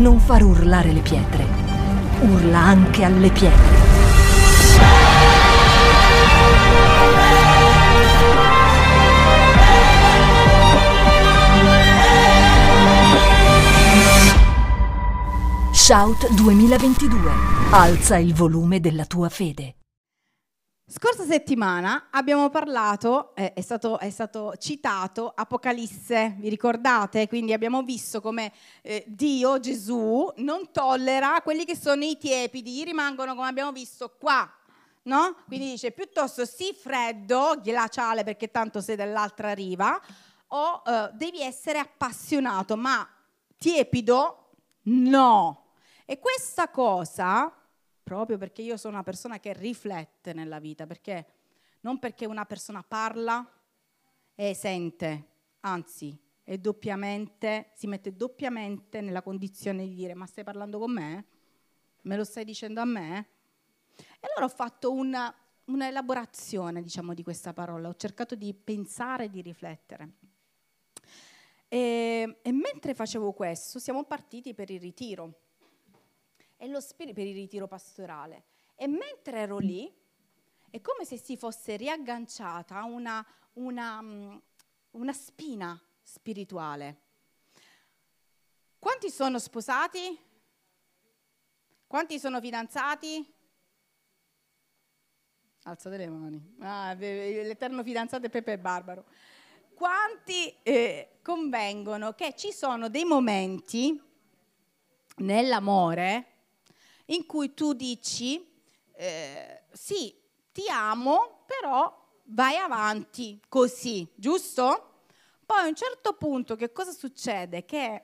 non far urlare le pietre. Urla anche alle pietre. Shout 2022. Alza il volume della tua fede. Scorsa settimana abbiamo parlato, eh, è, stato, è, stato, citato Apocalisse, vi ricordate? Quindi abbiamo visto come eh, Dio, Gesù, non tollera quelli che sono i tiepidi, rimangono come abbiamo visto qua, no? Quindi dice piuttosto sì freddo, glaciale perché tanto sei dall'altra riva, o eh, devi essere appassionato, ma tiepido no. E questa cosa proprio perché io sono una persona che riflette nella vita, perché non perché una persona parla e sente, anzi è doppiamente, si mette doppiamente nella condizione di dire ma stai parlando con me? Me lo stai dicendo a me? E allora ho fatto una, una elaborazione diciamo, di questa parola, ho cercato di pensare e di riflettere. E, e mentre facevo questo siamo partiti per il ritiro e lo spirito per il ritiro pastorale. E mentre ero lì, è come se si fosse riagganciata una, una, mm, una spina spirituale. Quanti sono sposati? Quanti sono fidanzati? Alzate le mani. Ah, l'eterno fidanzato è Pepe Barbaro. Quanti eh, convengono che ci sono dei momenti nell'amore in cui tu dici, eh, sì, ti amo, però vai avanti così, giusto? Poi a un certo punto che cosa succede? Che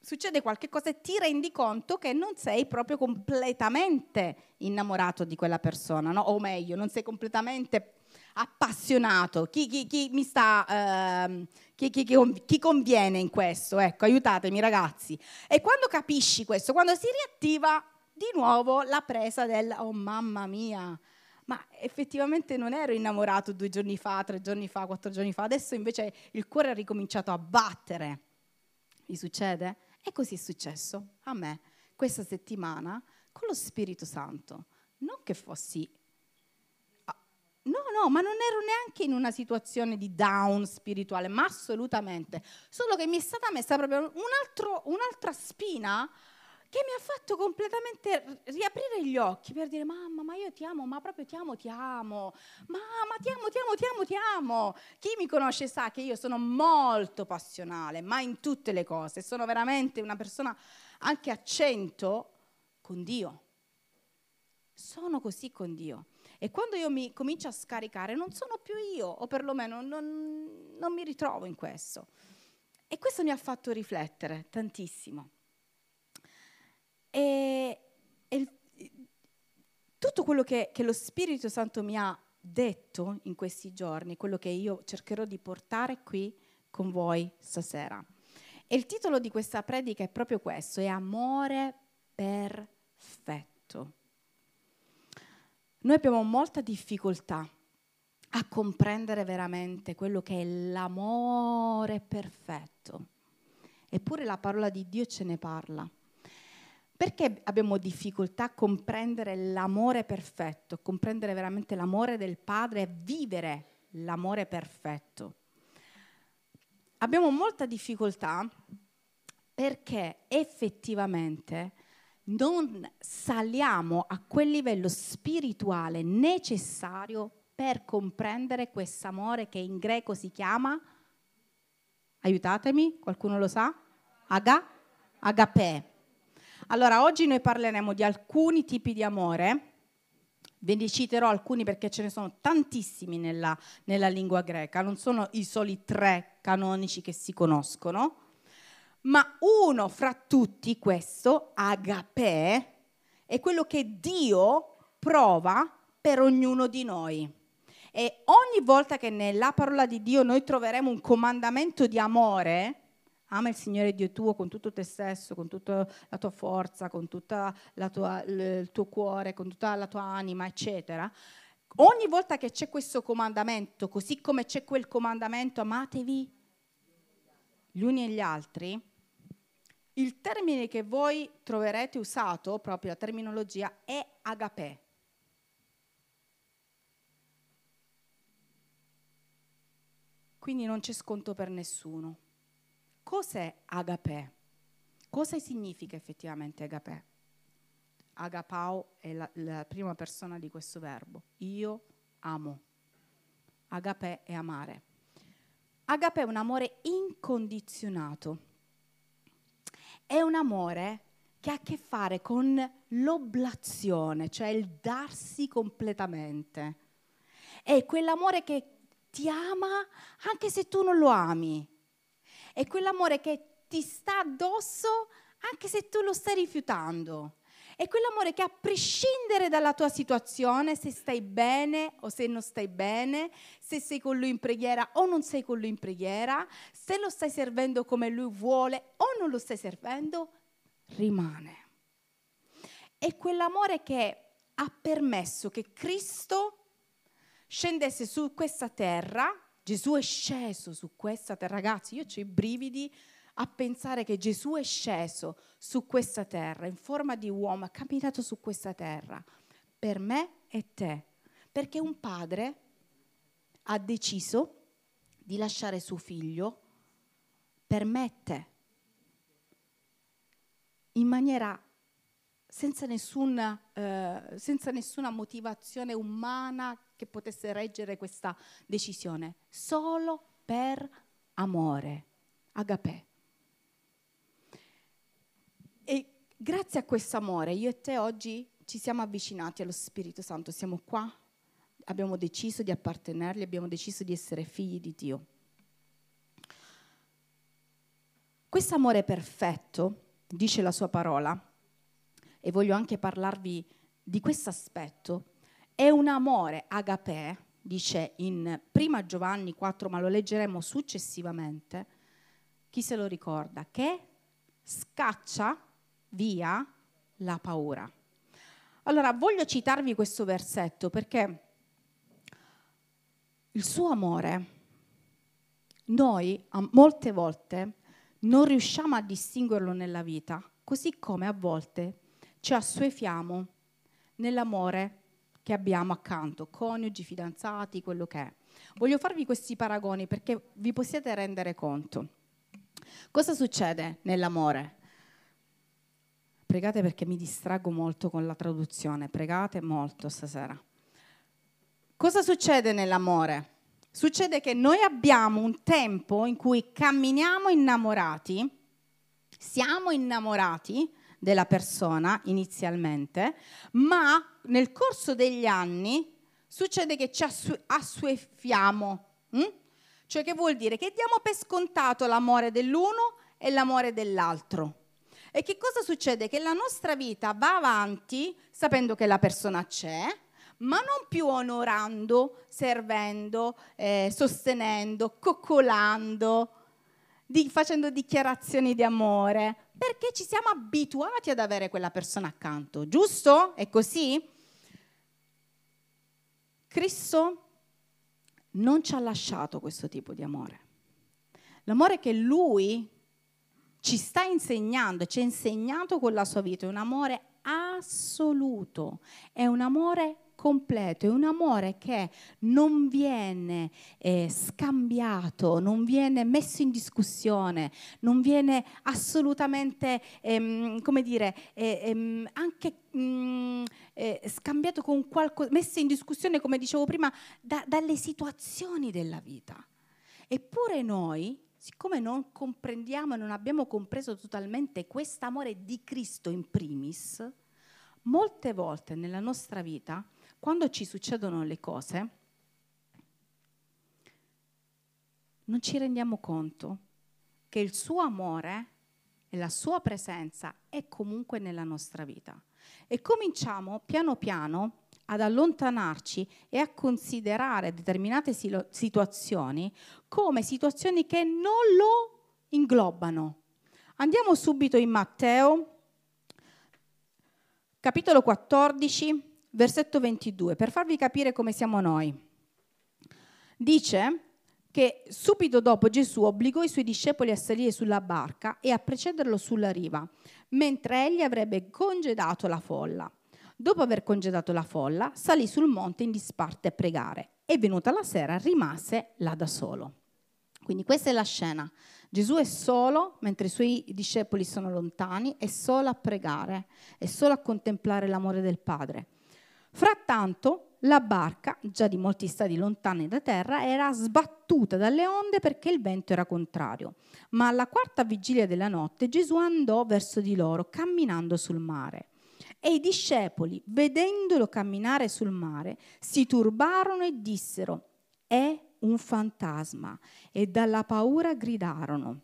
succede qualcosa e ti rendi conto che non sei proprio completamente innamorato di quella persona, no? o meglio, non sei completamente appassionato. Chi, chi, chi mi sta, uh, chi, chi, conviene in questo? Ecco, aiutatemi ragazzi. E quando capisci questo, quando si riattiva di nuovo la presa del oh mamma mia, ma effettivamente non ero innamorato due giorni fa, tre giorni fa, quattro giorni fa, adesso invece il cuore ha ricominciato a battere. Vi succede? E così è successo a me questa settimana con lo Spirito Santo. Non che fossi... No, no, ma non ero neanche in una situazione di down spirituale, ma assolutamente. Solo che mi è stata messa proprio un altro, un'altra spina che mi ha fatto completamente riaprire gli occhi per dire mamma ma io ti amo, ma proprio ti amo, ti amo, mamma ti amo, ti amo, ti amo, ti amo. Chi mi conosce sa che io sono molto passionale, ma in tutte le cose, sono veramente una persona anche a cento con Dio. Sono così con Dio. E quando io mi comincio a scaricare non sono più io, o perlomeno non, non mi ritrovo in questo. E questo mi ha fatto riflettere tantissimo. E, e tutto quello che, che lo Spirito Santo mi ha detto in questi giorni, quello che io cercherò di portare qui con voi stasera. E il titolo di questa predica è proprio questo, è Amore perfetto. Noi abbiamo molta difficoltà a comprendere veramente quello che è l'amore perfetto. Eppure la parola di Dio ce ne parla. Perché abbiamo difficoltà a comprendere l'amore perfetto, comprendere veramente l'amore del Padre e vivere l'amore perfetto? Abbiamo molta difficoltà perché effettivamente non saliamo a quel livello spirituale necessario per comprendere questo amore che in greco si chiama, aiutatemi, qualcuno lo sa? Aga? Agape. Allora, oggi noi parleremo di alcuni tipi di amore. Ve ne citerò alcuni perché ce ne sono tantissimi nella, nella lingua greca, non sono i soli tre canonici che si conoscono, ma uno fra tutti, questo, agape, è quello che Dio prova per ognuno di noi. E ogni volta che nella parola di Dio noi troveremo un comandamento di amore, Ama il Signore Dio tuo con tutto te stesso, con tutta la tua forza, con tutto il tuo cuore, con tutta la tua anima, eccetera. Ogni volta che c'è questo comandamento, così come c'è quel comandamento, amatevi gli uni e gli altri, il termine che voi troverete usato, proprio la terminologia, è agapè. Quindi non c'è sconto per nessuno. Cos'è agapè? Cosa significa effettivamente agapè? Agapao è la, la prima persona di questo verbo. Io amo. Agapè è amare. Agapè è un amore incondizionato. È un amore che ha a che fare con l'oblazione, cioè il darsi completamente. È quell'amore che ti ama anche se tu non lo ami. È quell'amore che ti sta addosso anche se tu lo stai rifiutando. È quell'amore che a prescindere dalla tua situazione, se stai bene o se non stai bene, se sei con lui in preghiera o non sei con lui in preghiera, se lo stai servendo come lui vuole o non lo stai servendo, rimane. È quell'amore che ha permesso che Cristo scendesse su questa terra, Gesù è sceso su questa terra, ragazzi, io ho i brividi a pensare che Gesù è sceso su questa terra in forma di uomo, ha camminato su questa terra. Per me e te, perché un padre ha deciso di lasciare suo figlio per me e te, in maniera senza nessuna, eh, senza nessuna motivazione umana che potesse reggere questa decisione, solo per amore, agapè. E grazie a questo amore io e te oggi ci siamo avvicinati allo Spirito Santo, siamo qua, abbiamo deciso di appartenergli, abbiamo deciso di essere figli di Dio. Questo amore perfetto, dice la sua parola, e voglio anche parlarvi di questo aspetto, è un amore agapè, dice in prima Giovanni 4, ma lo leggeremo successivamente, chi se lo ricorda, che scaccia via la paura. Allora, voglio citarvi questo versetto perché il suo amore, noi molte volte non riusciamo a distinguerlo nella vita, così come a volte ci assuefiamo nell'amore che abbiamo accanto, coniugi, fidanzati, quello che è. Voglio farvi questi paragoni perché vi possiate rendere conto. Cosa succede nell'amore? Pregate perché mi distraggo molto con la traduzione, pregate molto stasera. Cosa succede nell'amore? Succede che noi abbiamo un tempo in cui camminiamo innamorati, siamo innamorati della persona inizialmente, ma nel corso degli anni succede che ci assuefiamo. Hm? Cioè che vuol dire che diamo per scontato l'amore dell'uno e l'amore dell'altro. E che cosa succede? Che la nostra vita va avanti sapendo che la persona c'è, ma non più onorando, servendo, eh, sostenendo, coccolando, di, facendo dichiarazioni di amore, perché ci siamo abituati ad avere quella persona accanto, giusto? È così? Cristo non ci ha lasciato questo tipo di amore. L'amore che Lui ci sta insegnando, ci ha insegnato con la sua vita, è un amore assoluto, è un amore completo, è un amore che non viene eh, scambiato, non viene messo in discussione, non viene assolutamente, ehm, come dire, eh, ehm, anche mm, eh, scambiato con qualcosa, messo in discussione, come dicevo prima, da, dalle situazioni della vita. Eppure noi siccome non comprendiamo e non abbiamo compreso totalmente quest'amore di Cristo in primis, molte volte nella nostra vita, quando ci succedono le cose, non ci rendiamo conto che il suo amore e la sua presenza è comunque nella nostra vita. E cominciamo piano piano ad allontanarci e a considerare determinate situazioni come situazioni che non lo inglobano. Andiamo subito in Matteo, capitolo 14, versetto 22, per farvi capire come siamo noi. Dice che subito dopo Gesù obbligò i suoi discepoli a salire sulla barca e a precederlo sulla riva, mentre egli avrebbe congedato la folla. Dopo aver congedato la folla, salì sul monte in disparte a pregare e venuta la sera rimase là da solo. Quindi questa è la scena. Gesù è solo, mentre i suoi discepoli sono lontani, è solo a pregare, è solo a contemplare l'amore del Padre. Frattanto la barca, già di molti stadi lontani da terra, era sbattuta dalle onde perché il vento era contrario. Ma alla quarta vigilia della notte Gesù andò verso di loro, camminando sul mare. E i discepoli, vedendolo camminare sul mare, si turbarono e dissero, è un fantasma, e dalla paura gridarono.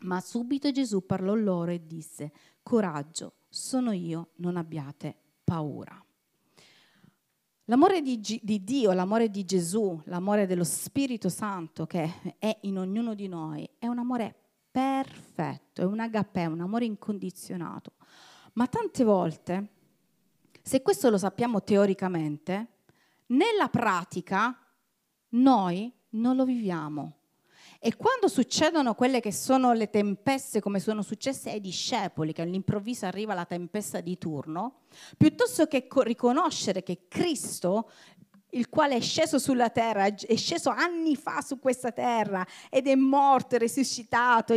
Ma subito Gesù parlò loro e disse, coraggio, sono io, non abbiate paura. L'amore di, G- di, Dio, l'amore di Gesù, l'amore dello Spirito Santo che è in ognuno di noi è un amore perfetto, è un agapè, un amore incondizionato. Ma tante volte, se questo lo sappiamo teoricamente, nella pratica noi non lo viviamo. E quando succedono quelle che sono le tempeste, come sono successe ai discepoli, che all'improvviso arriva la tempesta di turno, piuttosto che riconoscere che Cristo il quale è sceso sulla terra, è sceso anni fa su questa terra ed è morto, è risuscitato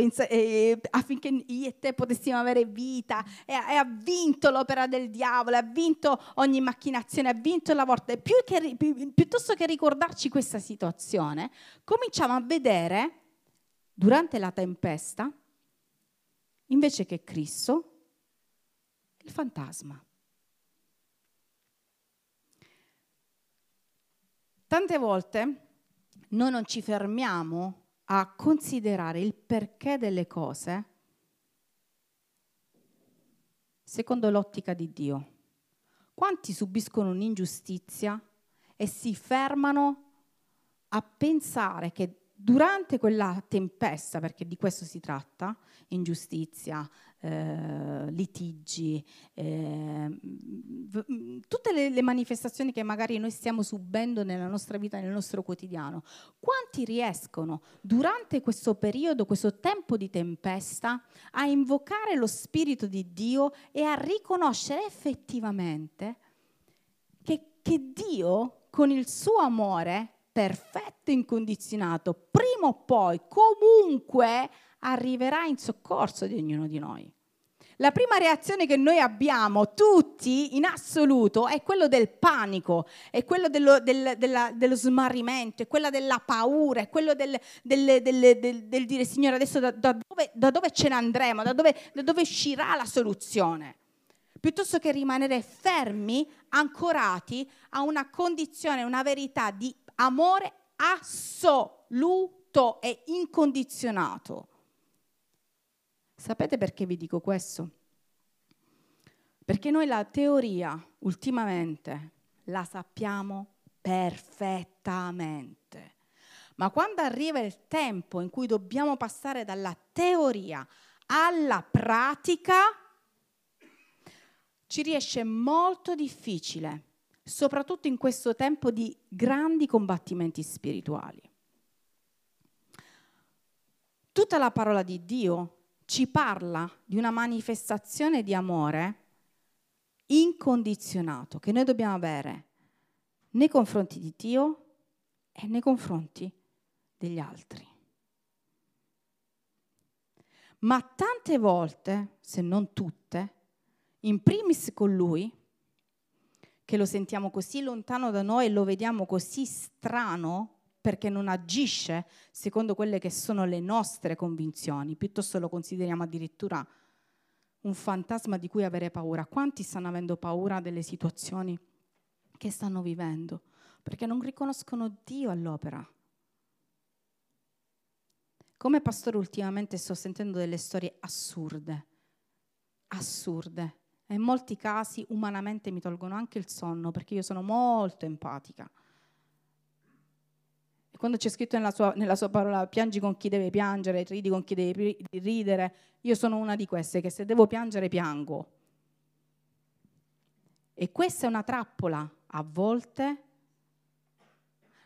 affinché io e te potessimo avere vita e, ha vinto l'opera del diavolo, ha vinto ogni macchinazione, ha vinto la morte. Che, piuttosto che ricordarci questa situazione, cominciamo a vedere durante la tempesta, invece che Cristo, il fantasma. Tante volte noi non ci fermiamo a considerare il perché delle cose secondo l'ottica di Dio. Quanti subiscono un'ingiustizia e si fermano a pensare che durante quella tempesta, perché di questo si tratta, ingiustizia, eh, litigi, eh, tutte le, le, manifestazioni che magari noi stiamo subendo nella nostra vita, nel nostro quotidiano, quanti riescono durante questo periodo, questo tempo di tempesta, a invocare lo Spirito di Dio e a riconoscere effettivamente che, che Dio, con il suo amore, perfetto e incondizionato, prima o poi, comunque, arriverà in soccorso di ognuno di noi. La prima reazione che noi abbiamo tutti in assoluto è quello del panico, è quello dello, del, della, dello smarrimento, è quella della paura, è quello del, del, del dire Signore adesso da, da, dove, da, dove, ce ne andremo, da dove, da dove uscirà la soluzione piuttosto che rimanere fermi, ancorati a una condizione, una verità di amore assoluto e incondizionato. Sapete perché vi dico questo? Perché noi la teoria ultimamente la sappiamo perfettamente. Ma quando arriva il tempo in cui dobbiamo passare dalla teoria alla pratica, ci riesce molto difficile soprattutto in questo tempo di grandi combattimenti spirituali. Tutta la parola di Dio ci parla di una manifestazione di amore incondizionato che noi dobbiamo avere nei confronti di Dio e nei confronti degli altri. Ma tante volte, se non tutte, in primis con Lui, che lo sentiamo così lontano da noi e lo vediamo così strano perché non agisce secondo quelle che sono le nostre convinzioni, piuttosto lo consideriamo addirittura un fantasma di cui avere paura. Quanti stanno avendo paura delle situazioni che stanno vivendo? Perché non riconoscono Dio all'opera. Come pastore ultimamente sto sentendo delle storie assurde, assurde, e in molti casi umanamente mi tolgono anche il sonno perché io sono molto empatica. E quando c'è scritto nella sua, nella sua parola piangi con chi deve piangere, ridi con chi deve ridere, io sono una di queste che se devo piangere piango. E questa è una trappola a volte,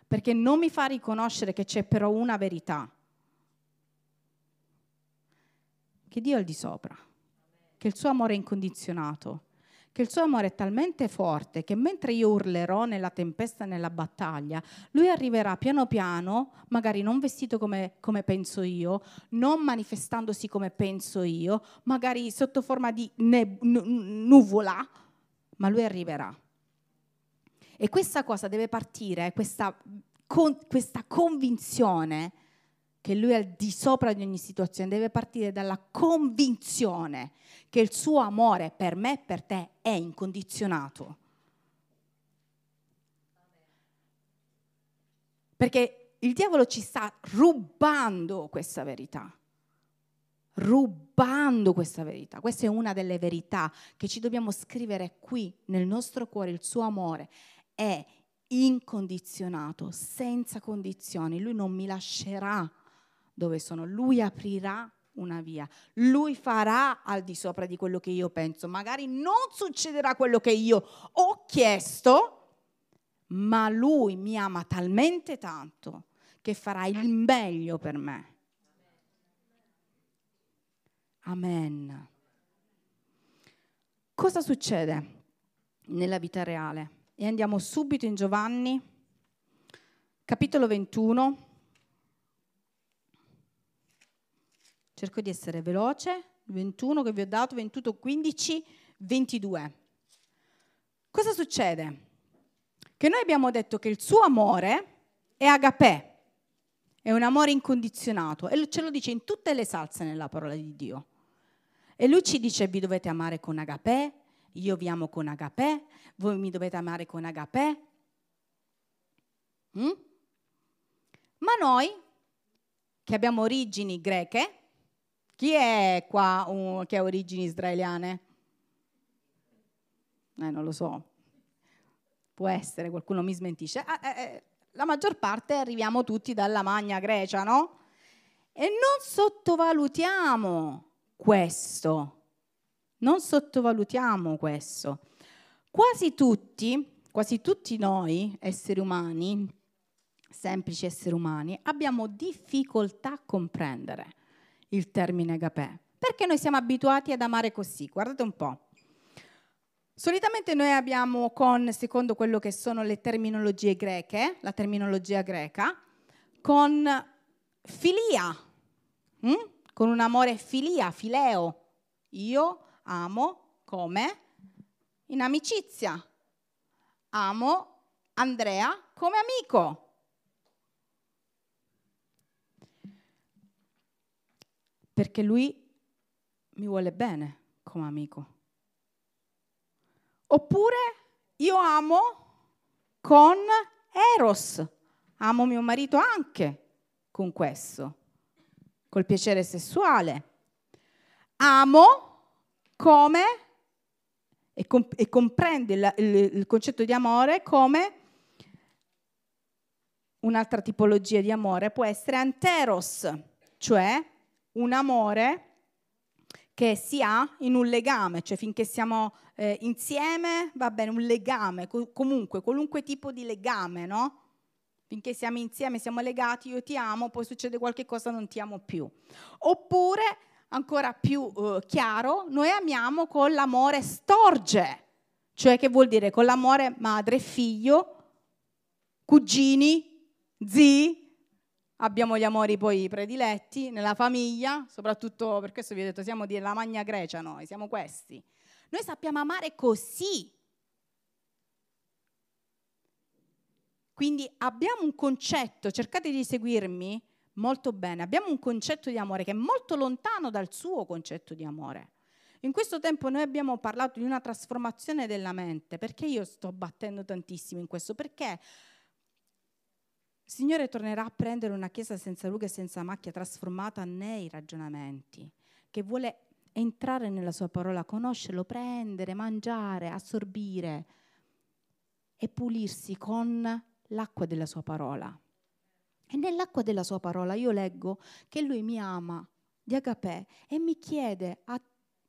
perché non mi fa riconoscere che c'è però una verità, che Dio è al di sopra, che il suo amore è incondizionato, che il suo amore è talmente forte che mentre io urlerò nella tempesta e nella battaglia, lui arriverà piano piano, magari non vestito come, come penso io, non manifestandosi come penso io, magari sotto forma di ne, nuvola, ma lui arriverà. E questa cosa deve partire, questa, con, questa convinzione che lui è al di sopra di ogni situazione, deve partire dalla convinzione che il suo amore per me e per te è incondizionato. Perché il diavolo ci sta rubando questa verità. Rubando questa verità. Questa è una delle verità che ci dobbiamo scrivere qui nel nostro cuore. Il suo amore è incondizionato, senza condizioni. Lui non mi lascerà dove sono. Lui aprirà una via. Lui farà al di sopra di quello che io penso. Magari non succederà quello che io ho chiesto, ma lui mi ama talmente tanto che farà il meglio per me. Amen. Cosa succede nella vita reale? E andiamo subito in Giovanni, capitolo 21. Cerco di essere veloce. 21 che vi ho dato, 21, 15, 22. Cosa succede? Che noi abbiamo detto che il suo amore è agapè, è un amore incondizionato e ce lo dice in tutte le salse nella parola di Dio. E lui ci dice vi dovete amare con agapè, io vi amo con agapè, voi mi dovete amare con agapè. Mm? Ma noi, che abbiamo origini greche, chi è qua uh, che ha origini israeliane? Eh, non lo so. Può essere, qualcuno mi smentisce. Ah, eh, eh, la maggior parte arriviamo tutti dalla Magna Grecia, no? E non sottovalutiamo questo. Non sottovalutiamo questo. Quasi tutti, quasi tutti noi, esseri umani, semplici esseri umani, abbiamo difficoltà a comprendere il termine agapè, perché noi siamo abituati ad amare così. Guardate un po'. Solitamente noi abbiamo con, secondo quello che sono le terminologie greche, la terminologia greca, con filia, hm? con un amore filia, fileo. Io amo come in amicizia. Amo Andrea come amico. Perché lui mi vuole bene come amico. Oppure io amo con Eros, amo mio marito anche con questo, col piacere sessuale. Amo come, e, comp- e comprende il, il, il concetto di amore come un'altra tipologia di amore, può essere anteros, cioè un amore che si ha in un legame, cioè finché siamo eh, insieme va bene, un legame, co- comunque, qualunque tipo di legame, no? Finché siamo insieme, siamo legati, io ti amo, poi succede qualche cosa, non ti amo più. Oppure, ancora più eh, chiaro, noi amiamo con l'amore storge, cioè che vuol dire con l'amore madre, figlio, cugini, zii, Abbiamo gli amori poi prediletti nella famiglia, soprattutto per questo vi ho detto siamo della Magna Grecia noi, siamo questi. Noi sappiamo amare così. Quindi abbiamo un concetto, cercate di seguirmi molto bene, abbiamo un concetto di amore che è molto lontano dal suo concetto di amore. In questo tempo noi abbiamo parlato di una trasformazione della mente, perché io sto battendo tantissimo in questo? Perché il Signore tornerà a prendere una chiesa senza ruga e senza macchia, trasformata nei ragionamenti, che vuole entrare nella sua parola, conoscerlo, prendere, mangiare, assorbire e pulirsi con l'acqua della sua parola. E nell'acqua della sua parola io leggo che lui mi ama di agapè e mi chiede a,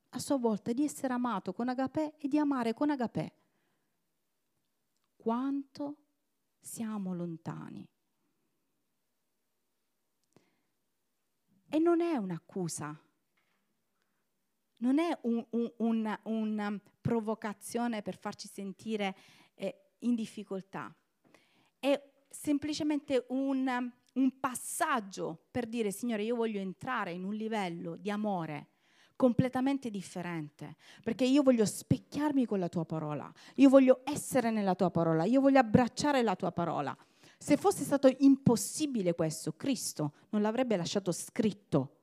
a sua volta di essere amato con agapè e di amare con agapè. Quanto siamo lontani. E non è un'accusa, non è un, un, una, una, provocazione per farci sentire eh, in difficoltà, è semplicemente un, un passaggio per dire Signore io voglio entrare in un livello di amore completamente differente, perché io voglio specchiarmi con la tua parola, io voglio essere nella tua parola, io voglio abbracciare la tua parola. Se fosse stato impossibile questo, Cristo non l'avrebbe lasciato scritto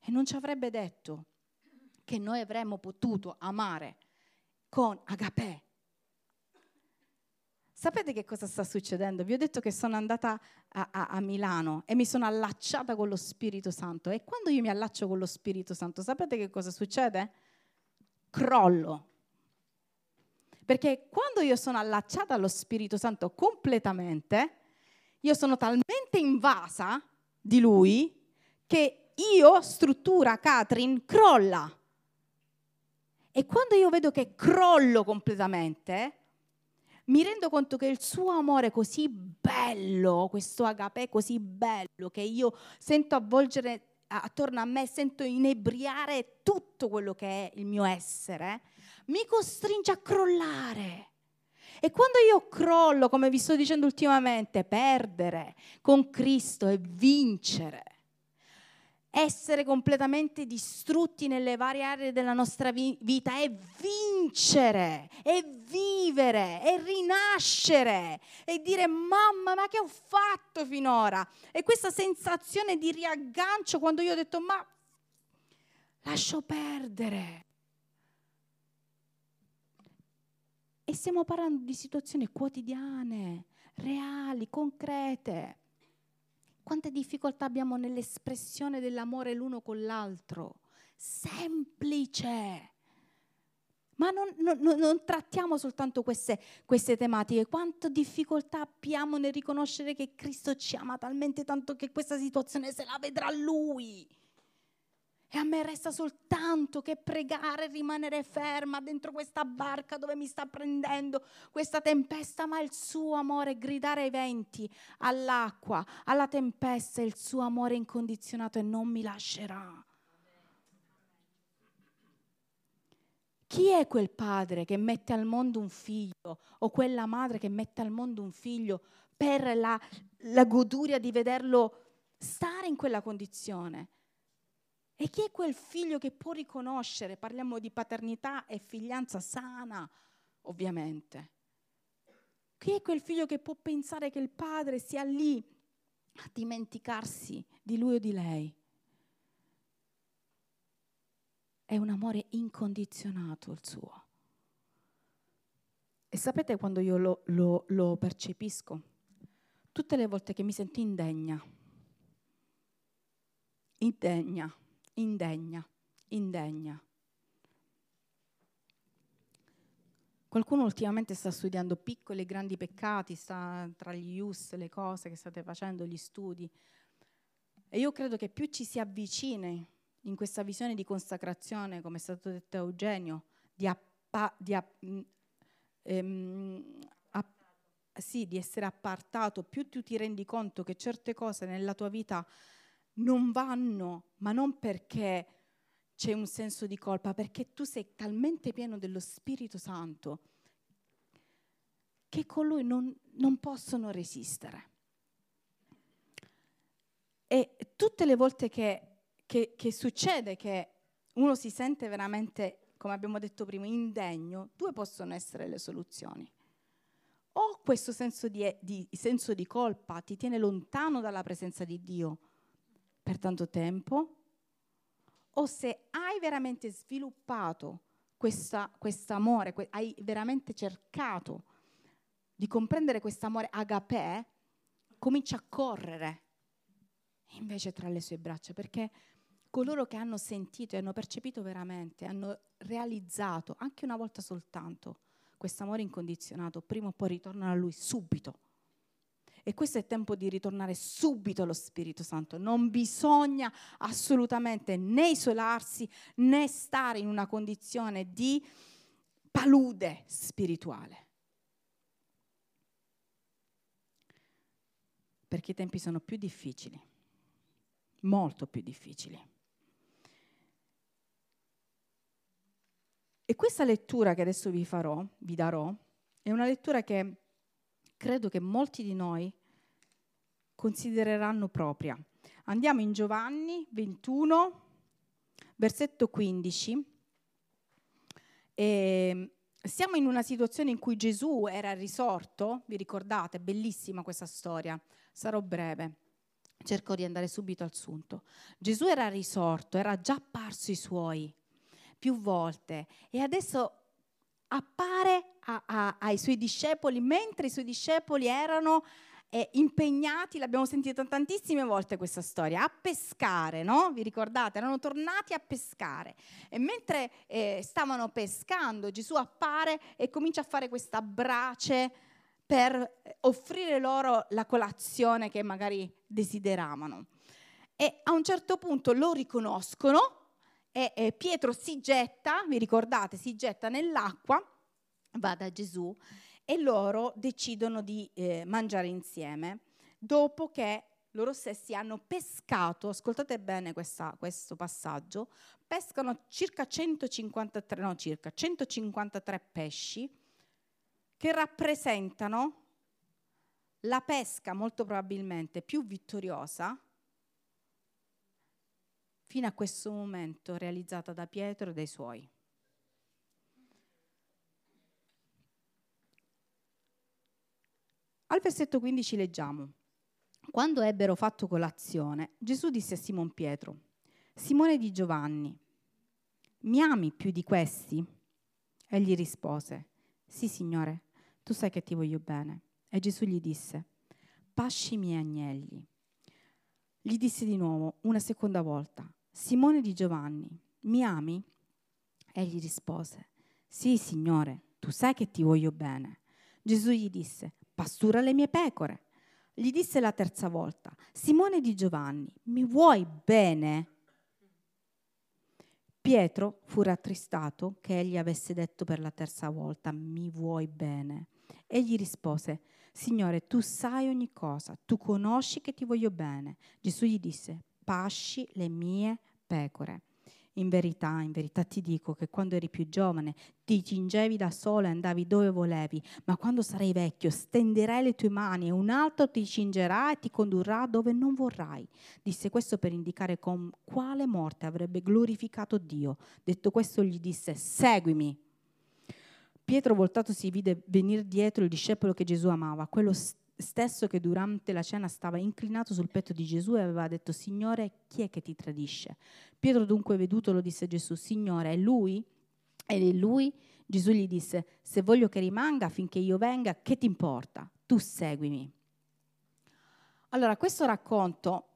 e non ci avrebbe detto che noi avremmo potuto amare con agapè. Sapete che cosa sta succedendo? Vi ho detto che sono andata a, a, a, Milano e mi sono allacciata con lo Spirito Santo. E quando io mi allaccio con lo Spirito Santo, sapete che cosa succede? Crollo. Perché quando io sono allacciata allo Spirito Santo completamente, io sono talmente invasa di Lui che io, struttura, Catherine, crolla. E quando io vedo che crollo completamente, mi rendo conto che il suo amore così bello, questo agapè così bello, che io sento avvolgere attorno a me, sento inebriare tutto quello che è il mio essere, mi costringe a crollare. E quando io crollo, come vi sto dicendo ultimamente, perdere con Cristo e vincere essere completamente distrutti nelle varie aree della nostra vita è vincere, è vivere, è rinascere e dire mamma ma che ho fatto finora? E questa sensazione di riaggancio quando io ho detto ma lascio perdere. E stiamo parlando di situazioni quotidiane, reali, concrete. Quante difficoltà abbiamo nell'espressione dell'amore l'uno con l'altro? Semplice. Ma non, non, non trattiamo soltanto queste, queste tematiche, quante difficoltà abbiamo nel riconoscere che Cristo ci ama talmente tanto che questa situazione se la vedrà Lui. E a me resta soltanto che pregare e rimanere ferma dentro questa barca dove mi sta prendendo questa tempesta, ma il suo amore, gridare ai venti, all'acqua, alla tempesta, il suo amore incondizionato e non mi lascerà. Chi è quel padre che mette al mondo un figlio o quella madre che mette al mondo un figlio per la, la goduria di vederlo stare in quella condizione? E chi è quel figlio che può riconoscere? Parliamo di paternità e figlianza sana, ovviamente. Chi è quel figlio che può pensare che il padre sia lì a dimenticarsi di lui o di lei? È un amore incondizionato il suo. E sapete quando io lo, lo, lo percepisco? Tutte le volte che mi sento indegna, indegna indegna, indegna. Qualcuno ultimamente sta studiando piccoli e grandi peccati, sta tra gli use, le cose che state facendo, gli studi. E io credo che più ci si avvicini in questa visione di consacrazione, come è stato detto Eugenio, di, appa, di, app, ehm, app, sì, di essere appartato, più tu ti rendi conto che certe cose nella tua vita non vanno, ma non perché c'è un senso di colpa, perché tu sei talmente pieno dello Spirito Santo che con lui non, non possono resistere. E tutte le volte che, che, che succede che uno si sente veramente, come abbiamo detto prima, indegno, due possono essere le soluzioni. O questo senso di, di, senso di colpa ti tiene lontano dalla presenza di Dio, per tanto tempo? O se hai veramente sviluppato questo amore, que- hai veramente cercato di comprendere questo amore agapè, comincia a correre invece tra le sue braccia, perché coloro che hanno sentito e hanno percepito veramente, hanno realizzato anche una volta soltanto questo amore incondizionato, prima o poi ritornano a lui subito e questo è tempo di ritornare subito allo Spirito Santo. Non bisogna assolutamente né isolarsi né stare in una condizione di palude spirituale. perché i tempi sono più difficili, molto più difficili. E questa lettura che adesso vi farò, vi darò, è una lettura che credo che molti di noi considereranno propria. Andiamo in Giovanni 21, versetto 15. E siamo in una situazione in cui Gesù era risorto, vi ricordate? Bellissima questa storia, sarò breve. Cerco di andare subito al sunto. Gesù era risorto, era già apparso ai suoi più volte e adesso appare a, a, ai suoi discepoli mentre i suoi discepoli erano eh, impegnati, l'abbiamo sentito tantissime volte questa storia, a pescare, no? Vi ricordate? Erano tornati a pescare e mentre eh, stavano pescando Gesù appare e comincia a fare questa brace per eh, offrire loro la colazione che magari desideravano. E a un certo punto lo riconoscono e, e Pietro si getta, vi ricordate, si getta nell'acqua, va da Gesù e loro decidono di eh, mangiare insieme dopo che loro stessi hanno pescato, ascoltate bene questa, questo passaggio, pescano circa 153, no, circa 153 pesci che rappresentano la pesca molto probabilmente più vittoriosa fino a questo momento realizzata da Pietro e dai suoi. Al versetto 15 leggiamo, quando ebbero fatto colazione, Gesù disse a Simon Pietro, Simone di Giovanni, mi ami più di questi? Egli rispose, sì signore, tu sai che ti voglio bene. E Gesù gli disse, pasci i miei agnelli. Gli disse di nuovo, una seconda volta, Simone di Giovanni, mi ami? Egli rispose, sì signore, tu sai che ti voglio bene. Gesù gli disse, pastura le mie pecore. Gli disse la terza volta, Simone di Giovanni, mi vuoi bene? Pietro fu rattristato che egli avesse detto per la terza volta, mi vuoi bene? Egli rispose, Signore, tu sai ogni cosa, tu conosci che ti voglio bene. Gesù gli disse, pasci le mie pecore. In verità, in verità ti dico che quando eri più giovane ti cingevi da solo e andavi dove volevi, ma quando sarai vecchio stenderai le tue mani e un altro ti cingerà e ti condurrà dove non vorrai. Disse questo per indicare con quale morte avrebbe glorificato Dio. Detto questo gli disse, seguimi. Pietro voltato si vide venire dietro il discepolo che Gesù amava, quello stesso che durante la cena stava inclinato sul petto di Gesù e aveva detto, Signore, chi è che ti tradisce? Pietro dunque veduto lo disse a Gesù, Signore, è lui? Ed è lui? Gesù gli disse, se voglio che rimanga finché io venga, che ti importa? Tu seguimi. Allora, questo racconto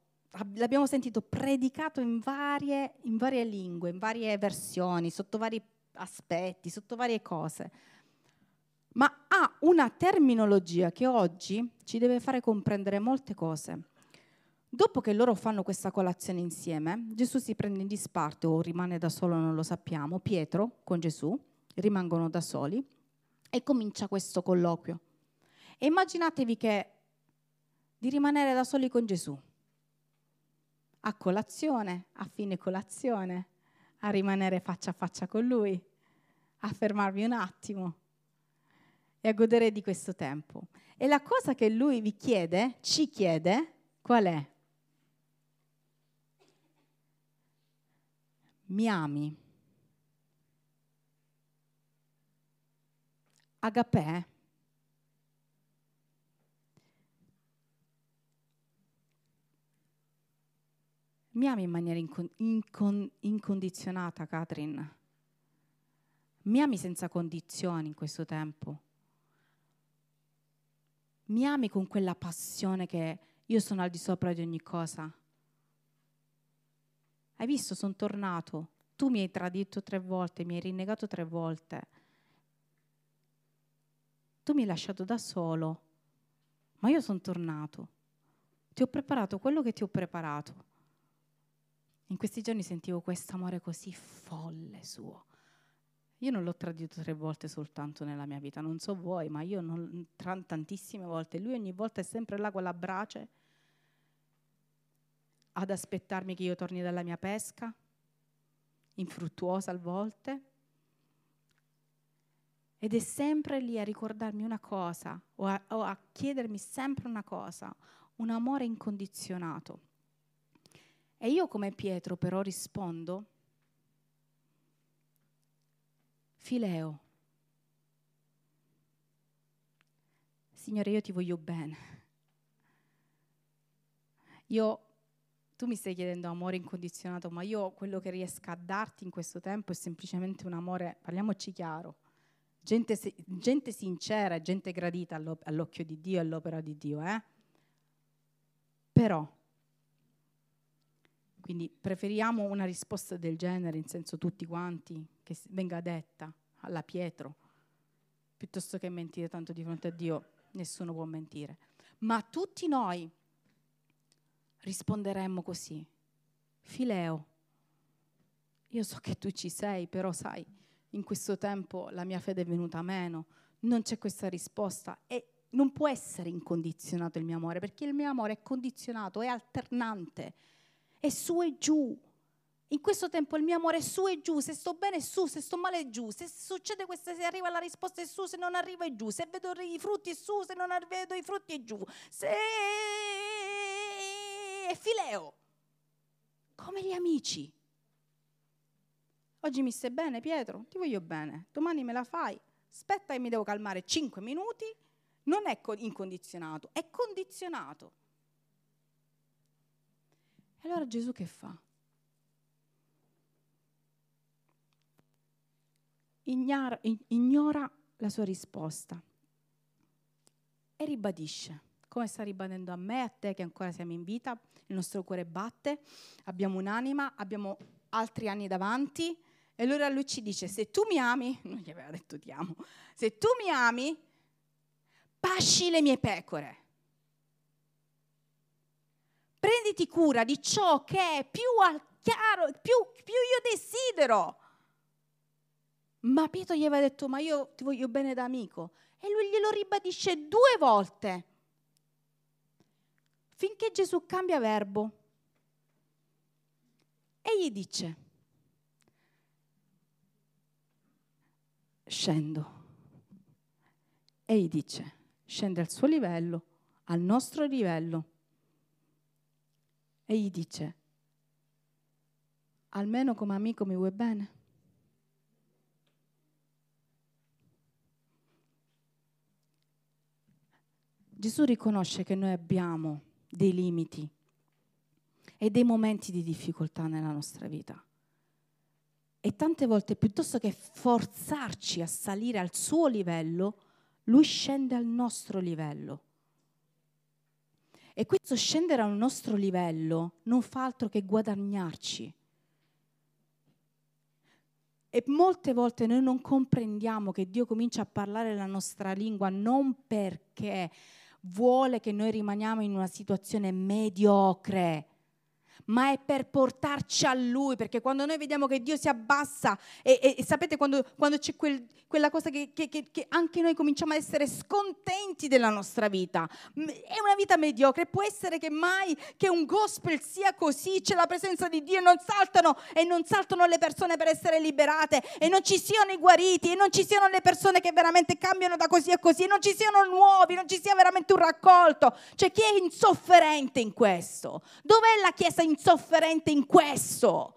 l'abbiamo sentito predicato in varie, in varie lingue, in varie versioni, sotto vari aspetti, sotto varie cose ma ha una terminologia che oggi ci deve fare comprendere molte cose. Dopo che loro fanno questa colazione insieme, Gesù si prende in disparte o rimane da solo, non lo sappiamo. Pietro con Gesù rimangono da soli e comincia questo colloquio. E immaginatevi che di rimanere da soli con Gesù, a colazione, a fine colazione, a rimanere faccia a faccia con Lui, a fermarvi un attimo e a godere di questo tempo. E la cosa che lui vi chiede, ci chiede, qual è? Mi ami? Agapè? Mi ami in maniera incon- incon- incondizionata, Catherine? Mi ami senza condizioni in questo tempo? Mi ami con quella passione che io sono al di sopra di ogni cosa. Hai visto, sono tornato. Tu mi hai tradito tre volte, mi hai rinnegato tre volte. Tu mi hai lasciato da solo, ma io sono tornato. Ti ho preparato quello che ti ho preparato. In questi giorni sentivo questo amore così folle suo io non l'ho tradito tre volte soltanto nella mia vita, non so voi, ma io non, tantissime volte. Lui ogni volta è sempre là con la brace ad aspettarmi che io torni dalla mia pesca, infruttuosa a volte, ed è sempre lì a ricordarmi una cosa o a, o a chiedermi sempre una cosa, un amore incondizionato. E io come Pietro però rispondo, Fileo, Signore, io ti voglio bene. Io, tu mi stai chiedendo amore incondizionato, ma io quello che riesco a darti in questo tempo è semplicemente un amore, parliamoci chiaro, gente, gente sincera, gente gradita all'occhio di Dio e all'opera di Dio, eh? Però, quindi preferiamo una risposta del genere, in senso tutti quanti, che venga detta alla Pietro, piuttosto che mentire tanto di fronte a Dio nessuno può mentire. Ma tutti noi risponderemmo così. Fileo, io so che tu ci sei, però sai, in questo tempo la mia fede è venuta meno, non c'è questa risposta e non può essere incondizionato il mio amore, perché il mio amore è condizionato, è alternante, è su e giù. In questo tempo il mio amore è su e giù, se sto bene è su, se sto male è giù, se succede questa, se arriva la risposta è su, se non arriva è giù, se vedo i frutti è su, se non vedo i frutti è giù, se è fileo, come gli amici. Oggi mi stai bene Pietro? Ti voglio bene, domani me la fai, aspetta che mi devo calmare 5 minuti, non è incondizionato, è condizionato. E allora Gesù che fa? ignora, ignora la sua risposta e ribadisce, come sta ribadendo a me, a te che ancora siamo in vita, il nostro cuore batte, abbiamo un'anima, abbiamo altri anni davanti e allora lui ci dice, se tu mi ami, non gli aveva detto ti amo, se tu mi ami, pasci le mie pecore. Prenditi cura di ciò che è più chiaro, più, più io desidero. Ma Pietro gli aveva detto, ma io ti voglio bene da amico. E lui glielo ribadisce due volte. Finché Gesù cambia verbo. E gli dice, scendo. E gli dice, scende al suo livello, al nostro livello. E gli dice, almeno come amico mi vuoi bene? Gesù riconosce che noi abbiamo dei limiti e dei momenti di difficoltà nella nostra vita. E tante volte, piuttosto che forzarci a salire al suo livello, lui scende al nostro livello. E questo scendere al nostro livello non fa altro che guadagnarci. E molte volte noi non comprendiamo che Dio comincia a parlare la nostra lingua non perché vuole che noi rimaniamo in una situazione mediocre, ma è per portarci a Lui, perché quando noi vediamo che Dio si abbassa e, e, e sapete quando, quando c'è quel, quella cosa che, che, che, che, anche noi cominciamo a essere scontenti della nostra vita, è una vita mediocre, può essere che mai che un gospel sia così, c'è la presenza di Dio, non saltano e non saltano le persone per essere liberate e non ci siano i guariti e non ci siano le persone che veramente cambiano da così a così, e non ci siano nuovi, non ci sia veramente un raccolto, cioè chi è insofferente in questo? Dov'è la Chiesa insofferente in questo.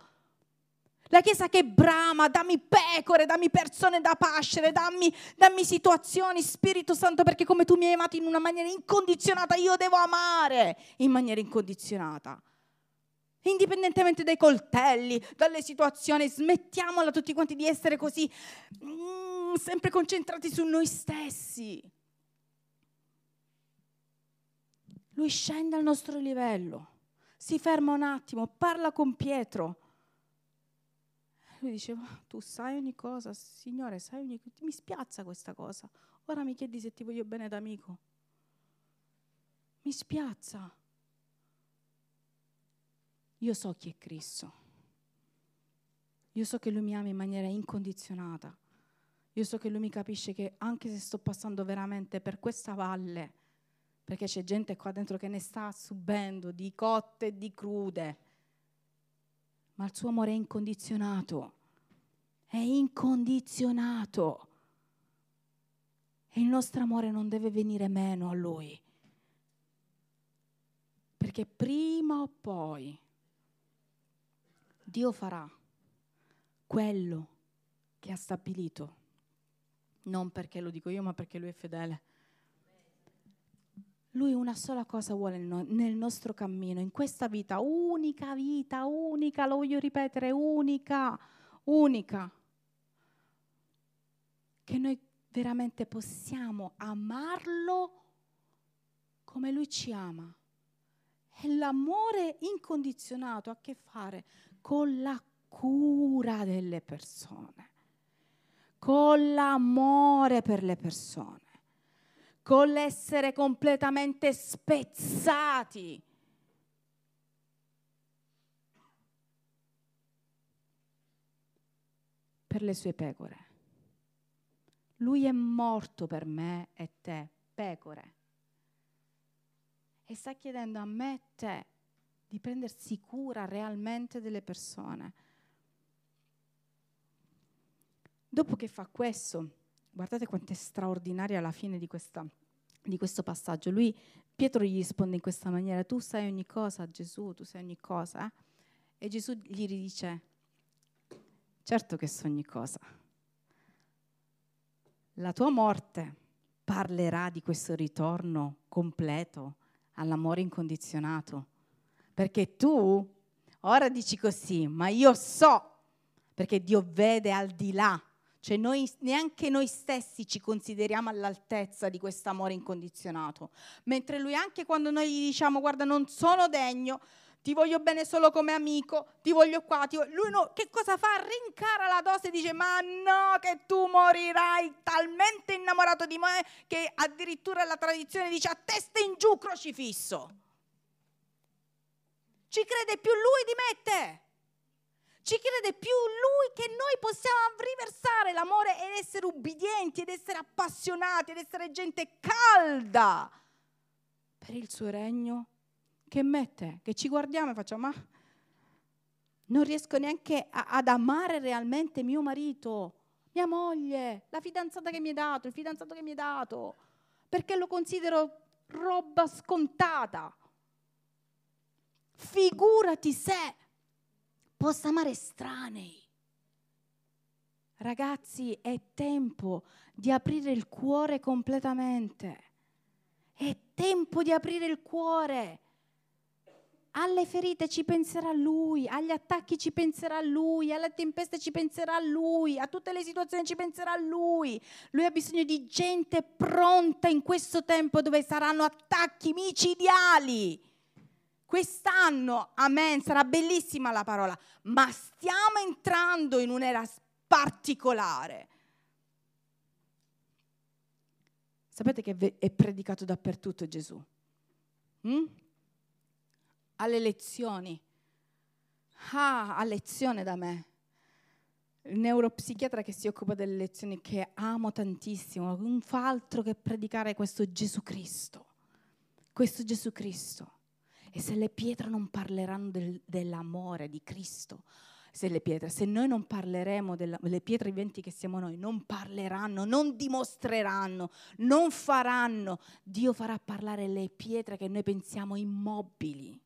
La Chiesa che brama, dammi pecore, dammi persone da pascere, dammi, dammi, situazioni, Spirito Santo, perché come tu mi hai amato in una maniera incondizionata, io devo amare in maniera incondizionata. Indipendentemente dai coltelli, dalle situazioni, smettiamola tutti quanti di essere così mm, sempre concentrati su noi stessi. Lui scende al nostro livello si ferma un attimo, parla con Pietro. Lui dice, tu sai ogni cosa, Signore, sai ogni cosa, mi spiazza questa cosa. Ora mi chiedi se ti voglio bene d'amico. Mi spiazza. Io so chi è Cristo. Io so che Lui mi ama in maniera incondizionata. Io so che Lui mi capisce che anche se sto passando veramente per questa valle perché c'è gente qua dentro che ne sta subendo di cotte e di crude, ma il suo amore è incondizionato, è incondizionato. E il nostro amore non deve venire meno a lui, perché prima o poi Dio farà quello che ha stabilito, non perché lo dico io, ma perché lui è fedele. Lui una sola cosa vuole nel nostro cammino, in questa vita, unica vita, unica, lo voglio ripetere, unica, unica, che noi veramente possiamo amarlo come lui ci ama. E l'amore incondizionato ha a che fare con la cura delle persone, con l'amore per le persone con l'essere completamente spezzati. per le sue pecore. Lui è morto per me e te, pecore. E sta chiedendo a me e te di prendersi cura realmente delle persone. Dopo che fa questo, Guardate quanto è straordinaria la fine di, questa, di questo passaggio. Lui, Pietro gli risponde in questa maniera, tu sai ogni cosa, Gesù, tu sai ogni cosa. E Gesù gli ridice, certo che so ogni cosa. La tua morte parlerà di questo ritorno completo all'amore incondizionato. Perché tu ora dici così, ma io so, perché Dio vede al di là cioè noi, neanche noi stessi ci consideriamo all'altezza di questo amore incondizionato. Mentre lui anche quando noi gli diciamo guarda non sono degno, ti voglio bene solo come amico, ti voglio qua, ti voglio... lui no, che cosa fa? Rincara la dose e dice ma no che tu morirai talmente innamorato di me che addirittura la tradizione dice a testa in giù crocifisso. Ci crede più lui di me e te ci crede più Lui che noi possiamo riversare l'amore ed essere ubbidienti, ed essere appassionati, ed essere gente calda per il suo regno che mette, che ci guardiamo e facciamo, ma non riesco neanche a, ad amare realmente mio marito, mia moglie, la fidanzata che mi hai dato, il fidanzato che mi hai dato, perché lo considero roba scontata. Figurati se possa amare estranei. Ragazzi, è tempo di aprire il cuore completamente. È tempo di aprire il cuore. Alle ferite ci penserà lui, agli attacchi ci penserà lui, alle tempeste ci penserà lui, a tutte le situazioni ci penserà lui. Lui ha bisogno di gente pronta in questo tempo dove saranno attacchi micidiali Quest'anno, amen, sarà bellissima la parola, ma stiamo entrando in un'era particolare. Sapete che è predicato dappertutto Gesù? Mm? Alle lezioni. Ah, a lezione da me. Il neuropsichiatra che si occupa delle lezioni, che amo tantissimo, non fa altro che predicare questo Gesù Cristo. Questo Gesù Cristo. E se le pietre non parleranno del, dell'amore di Cristo, se le pietre, se noi non parleremo delle pietre viventi che siamo noi, non parleranno, non dimostreranno, non faranno, Dio farà parlare le pietre che noi pensiamo immobili.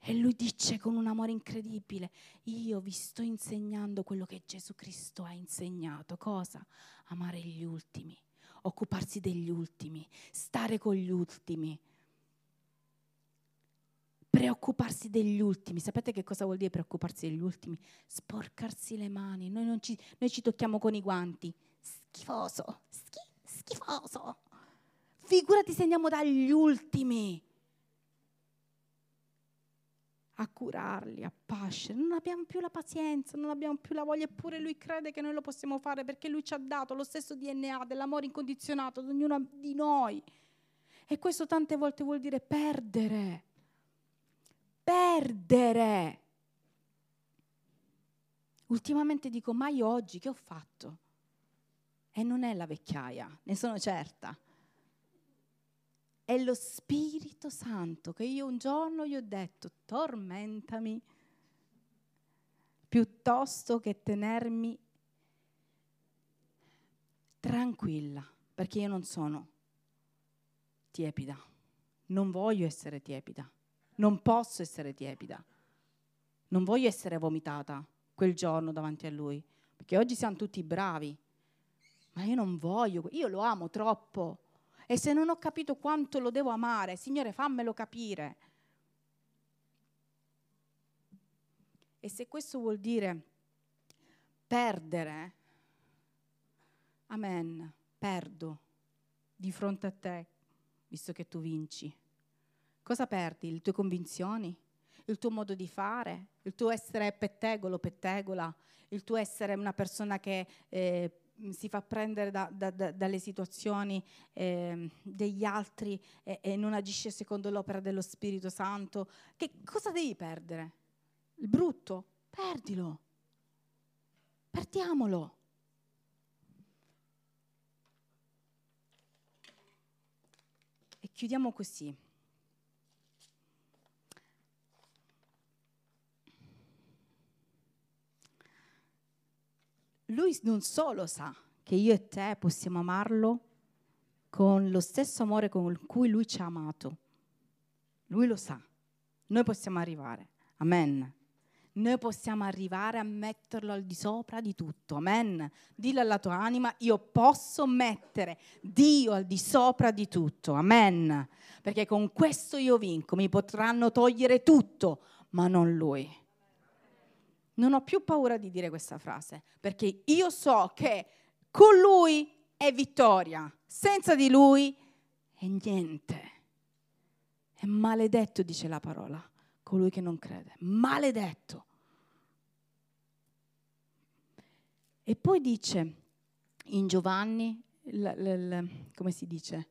E lui dice con un amore incredibile, io vi sto insegnando quello che Gesù Cristo ha insegnato. Cosa? Amare gli ultimi, occuparsi degli ultimi, stare con gli ultimi preoccuparsi degli ultimi. Sapete che cosa vuol dire preoccuparsi degli ultimi? Sporcarsi le mani. Noi, ci, noi ci, tocchiamo con i guanti. Schifoso, schi, schifoso. Figurati se andiamo dagli ultimi a curarli, a pascere. Non abbiamo più la pazienza, non abbiamo più la voglia, eppure lui crede che noi lo possiamo fare perché lui ci ha dato lo stesso DNA dell'amore incondizionato ad ognuno di noi. E questo tante volte vuol dire perdere perdere. Ultimamente dico, ma io oggi che ho fatto? E non è la vecchiaia, ne sono certa. È lo Spirito Santo che io un giorno gli ho detto, tormentami, piuttosto che tenermi tranquilla, perché io non sono tiepida, non voglio essere tiepida, non posso essere tiepida, non voglio essere vomitata quel giorno davanti a lui, perché oggi siamo tutti bravi, ma io non voglio, io lo amo troppo e se non ho capito quanto lo devo amare, Signore fammelo capire. E se questo vuol dire perdere, amen, perdo di fronte a te, visto che tu vinci. Cosa perdi? Le tue convinzioni? Il tuo modo di fare? Il tuo essere pettegolo, pettegola? Il tuo essere una persona che eh, si fa prendere da, da, da, dalle situazioni eh, degli altri e, e non agisce secondo l'opera dello Spirito Santo? Che cosa devi perdere? Il brutto? Perdilo. Perdiamolo. E chiudiamo così. Lui non solo sa che io e te possiamo amarlo con lo stesso amore con cui lui ci ha amato. Lui lo sa. Noi possiamo arrivare. Amen. Noi possiamo arrivare a metterlo al di sopra di tutto. Amen. Dillo alla tua anima, io posso mettere Dio al di sopra di tutto. Amen. Perché con questo io vinco. Mi potranno togliere tutto, ma non lui. Non ho più paura di dire questa frase, perché io so che con lui è vittoria, senza di lui è niente. È maledetto, dice la parola, colui che non crede. Maledetto. E poi dice in Giovanni, l, l, l, come si dice,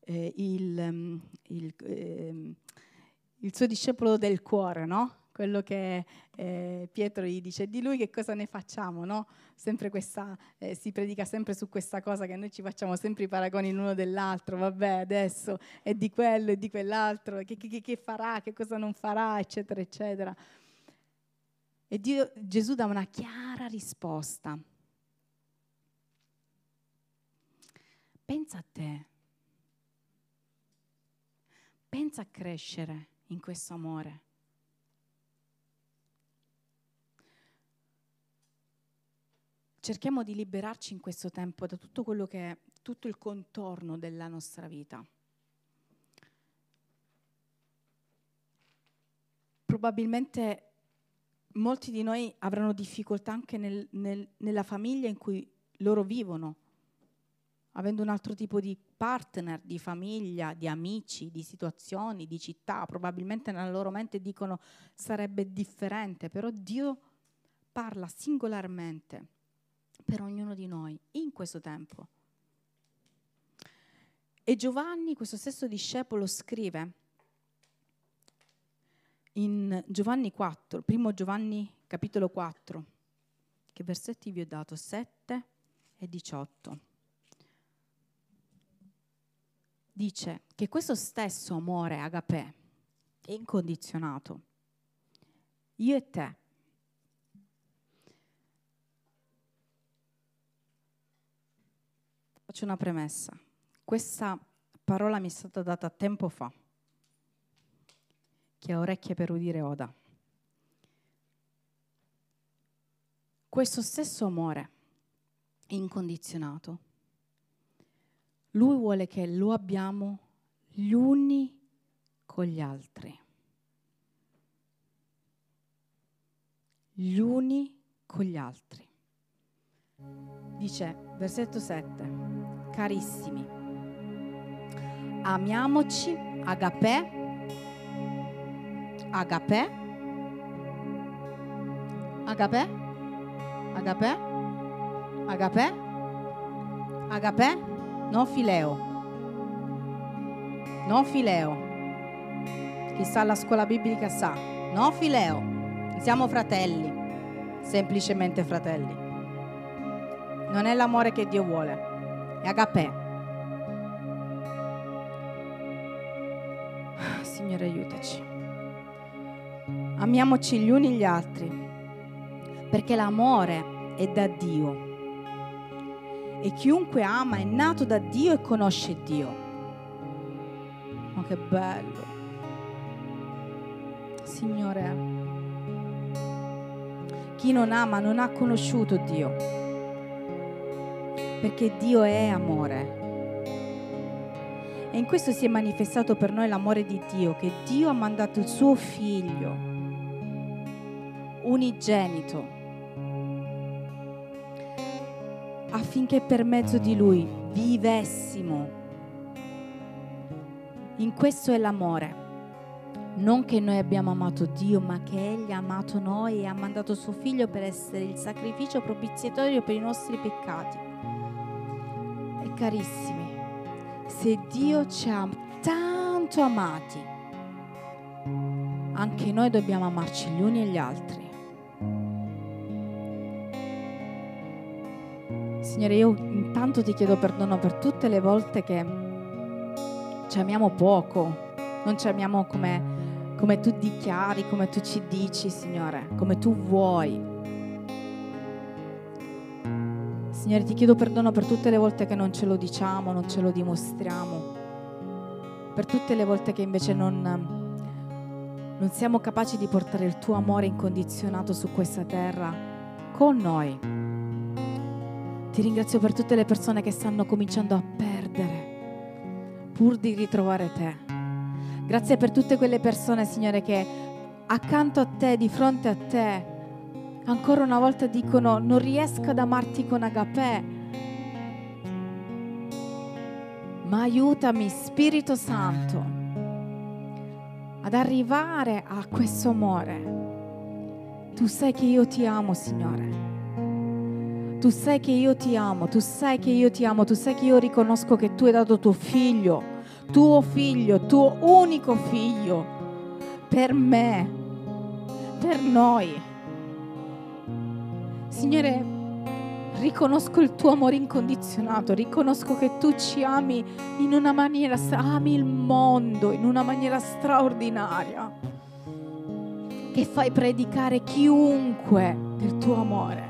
eh, il, il, eh, il suo discepolo del cuore, no? Quello che eh, Pietro gli dice, di lui che cosa ne facciamo, no? Questa, eh, si predica sempre su questa cosa che noi ci facciamo sempre i paragoni l'uno dell'altro, vabbè adesso è di quello e di quell'altro, che, che, che farà, che cosa non farà, eccetera, eccetera. E Dio, Gesù dà una chiara risposta. Pensa a te, pensa a crescere in questo amore. Cerchiamo di liberarci in questo tempo da tutto quello che è tutto il contorno della nostra vita. Probabilmente molti di noi avranno difficoltà anche nel, nel, nella famiglia in cui loro vivono, avendo un altro tipo di partner, di famiglia, di amici, di situazioni, di città. Probabilmente nella loro mente dicono sarebbe differente, però Dio parla singolarmente per ognuno di noi in questo tempo. E Giovanni, questo stesso discepolo, scrive in Giovanni 4, primo Giovanni capitolo 4, che versetti vi ho dato? 7 e 18. Dice che questo stesso amore agapè è incondizionato. Io e te Faccio una premessa. Questa parola mi è stata data tempo fa. Chi ha orecchie per udire oda. Questo stesso amore incondizionato, lui vuole che lo abbiamo gli uni con gli altri. Gli uni con gli altri. Dice, versetto 7 carissimi, amiamoci, agapè, agapè, agapè, agapè, agapè, agapè, non fileo, non fileo. Chi sta alla scuola biblica sa, non fileo, siamo fratelli, semplicemente fratelli. Non è l'amore che Dio vuole è agapè. Signore, aiutaci. Amiamoci gli uni gli altri, perché l'amore è da Dio. E chiunque ama è nato da Dio e conosce Dio. Ma che bello. Signore, chi non ama non ha conosciuto Dio, perché Dio è amore. E in questo si è manifestato per noi l'amore di Dio, che Dio ha mandato il suo figlio unigenito affinché per mezzo di lui vivessimo. In questo è l'amore. Non che noi abbiamo amato Dio, ma che Egli ha amato noi e ha mandato suo figlio per essere il sacrificio propiziatorio per i nostri peccati. Carissimi, se Dio ci ha tanto amati, anche noi dobbiamo amarci gli uni e gli altri. Signore, io intanto ti chiedo perdono per tutte le volte che ci amiamo poco, non ci amiamo come, come tu dichiari, come tu ci dici, Signore, come tu vuoi. Signore, ti chiedo perdono per tutte le volte che non ce lo diciamo, non ce lo dimostriamo, per tutte le volte che invece non, non siamo capaci di portare il tuo amore incondizionato su questa terra con noi. Ti ringrazio per tutte le persone che stanno cominciando a perdere pur di ritrovare te. Grazie per tutte quelle persone, Signore, che accanto a te, di fronte a te, ancora una volta dicono non riesco ad amarti con agapè, ma aiutami Spirito Santo ad arrivare a questo amore. Tu sai che io ti amo, Signore. Tu sai che io ti amo, tu sai che io ti amo, tu sai che io riconosco che tu hai dato tuo figlio, tuo figlio, tuo unico figlio, per me, per noi. Signore, riconosco il tuo amore incondizionato, riconosco che tu ci ami in una maniera, ami il mondo in una maniera straordinaria, che fai predicare chiunque del tuo amore,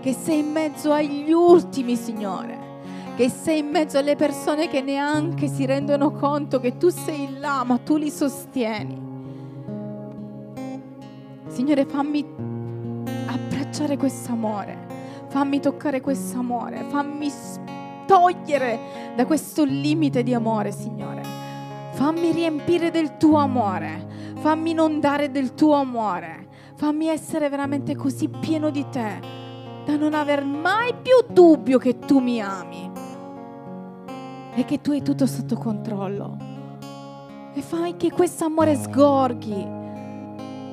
che sei in mezzo agli ultimi, Signore, che sei in mezzo alle persone che neanche si rendono conto che tu sei là, ma tu li sostieni. Signore, fammi abbracciare questo amore. Fammi toccare questo amore. Fammi togliere da questo limite di amore, Signore. Fammi riempire del tuo amore. Fammi inondare del tuo amore. Fammi essere veramente così pieno di te da non aver mai più dubbio che tu mi ami e che tu hai tutto sotto controllo. E fai che questo amore sgorghi.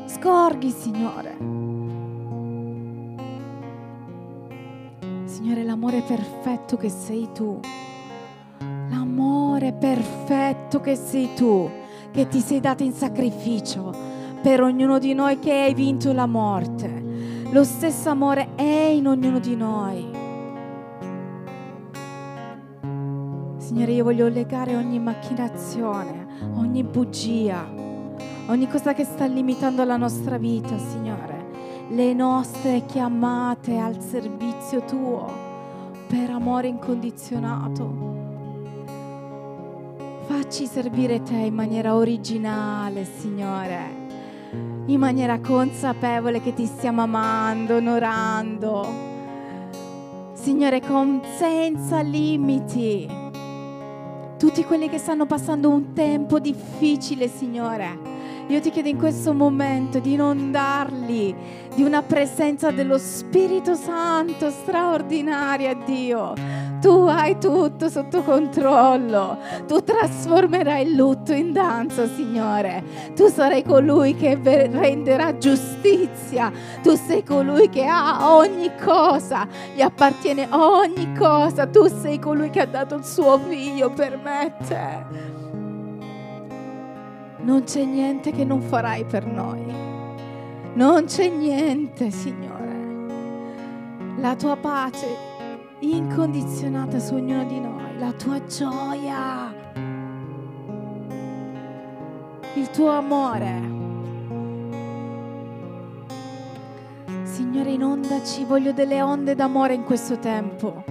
Sgorghi, Signore. Signore, l'amore perfetto che sei tu. L'amore perfetto che sei tu, che ti sei dato in sacrificio per ognuno di noi che hai vinto la morte. Lo stesso amore è in ognuno di noi. Signore, io voglio legare ogni macchinazione, ogni bugia, ogni cosa che sta limitando la nostra vita, Signore le nostre chiamate al servizio tuo per amore incondizionato. Facci servire te in maniera originale, Signore, in maniera consapevole che ti stiamo amando, onorando. Signore, con senza limiti. Tutti quelli che stanno passando un tempo difficile, Signore io ti chiedo in questo momento di inondarli di una presenza dello Spirito Santo straordinaria, Dio. Tu hai tutto sotto controllo. Tu trasformerai il lutto in danza, Signore. Tu sarai colui che renderà giustizia. Tu sei colui che ha ogni cosa. Gli appartiene ogni cosa. Tu sei colui che ha dato il suo figlio per me non c'è niente che non farai per noi. Non c'è niente, Signore. La tua pace incondizionata su ognuno di noi, la tua gioia. il tuo amore. Signore, inondaci, voglio delle onde d'amore in questo tempo,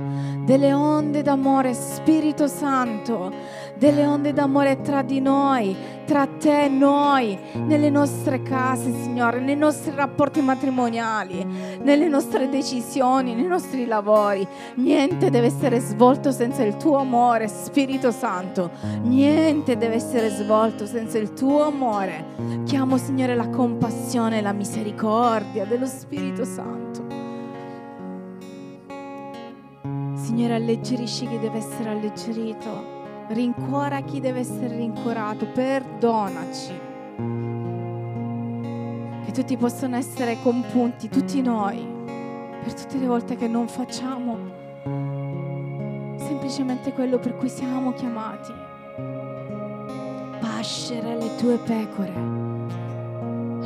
delle onde d'amore, Spirito Santo, delle onde d'amore tra di noi, tra te e noi, nelle nostre case, Signore, nei nostri rapporti matrimoniali, nelle nostre decisioni, nei nostri lavori. Niente deve essere svolto senza il tuo amore, Spirito Santo. Niente deve essere svolto senza il tuo amore. Chiamo, Signore, la compassione e la misericordia dello Spirito Santo. Signore, alleggerisci chi deve essere alleggerito rincuora chi deve essere rincuorato, perdonaci. Che tutti possano essere compunti, tutti noi, per tutte le volte che non facciamo semplicemente quello per cui siamo chiamati. Pascere le tue pecore,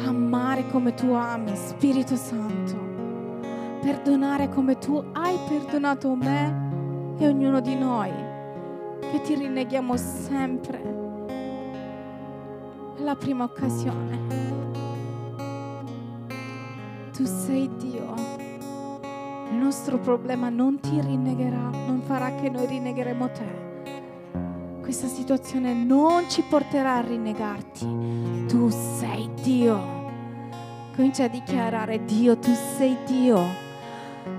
amare come tu ami, Spirito Santo, perdonare come tu hai perdonato me e ognuno di noi che ti rinneghiamo sempre alla prima occasione. Tu sei Dio. Il nostro problema non ti rinnegherà, non farà che noi rinnegheremo te. Questa situazione non ci porterà a rinnegarti. Tu sei Dio. Comincia a dichiarare Dio, tu sei Dio.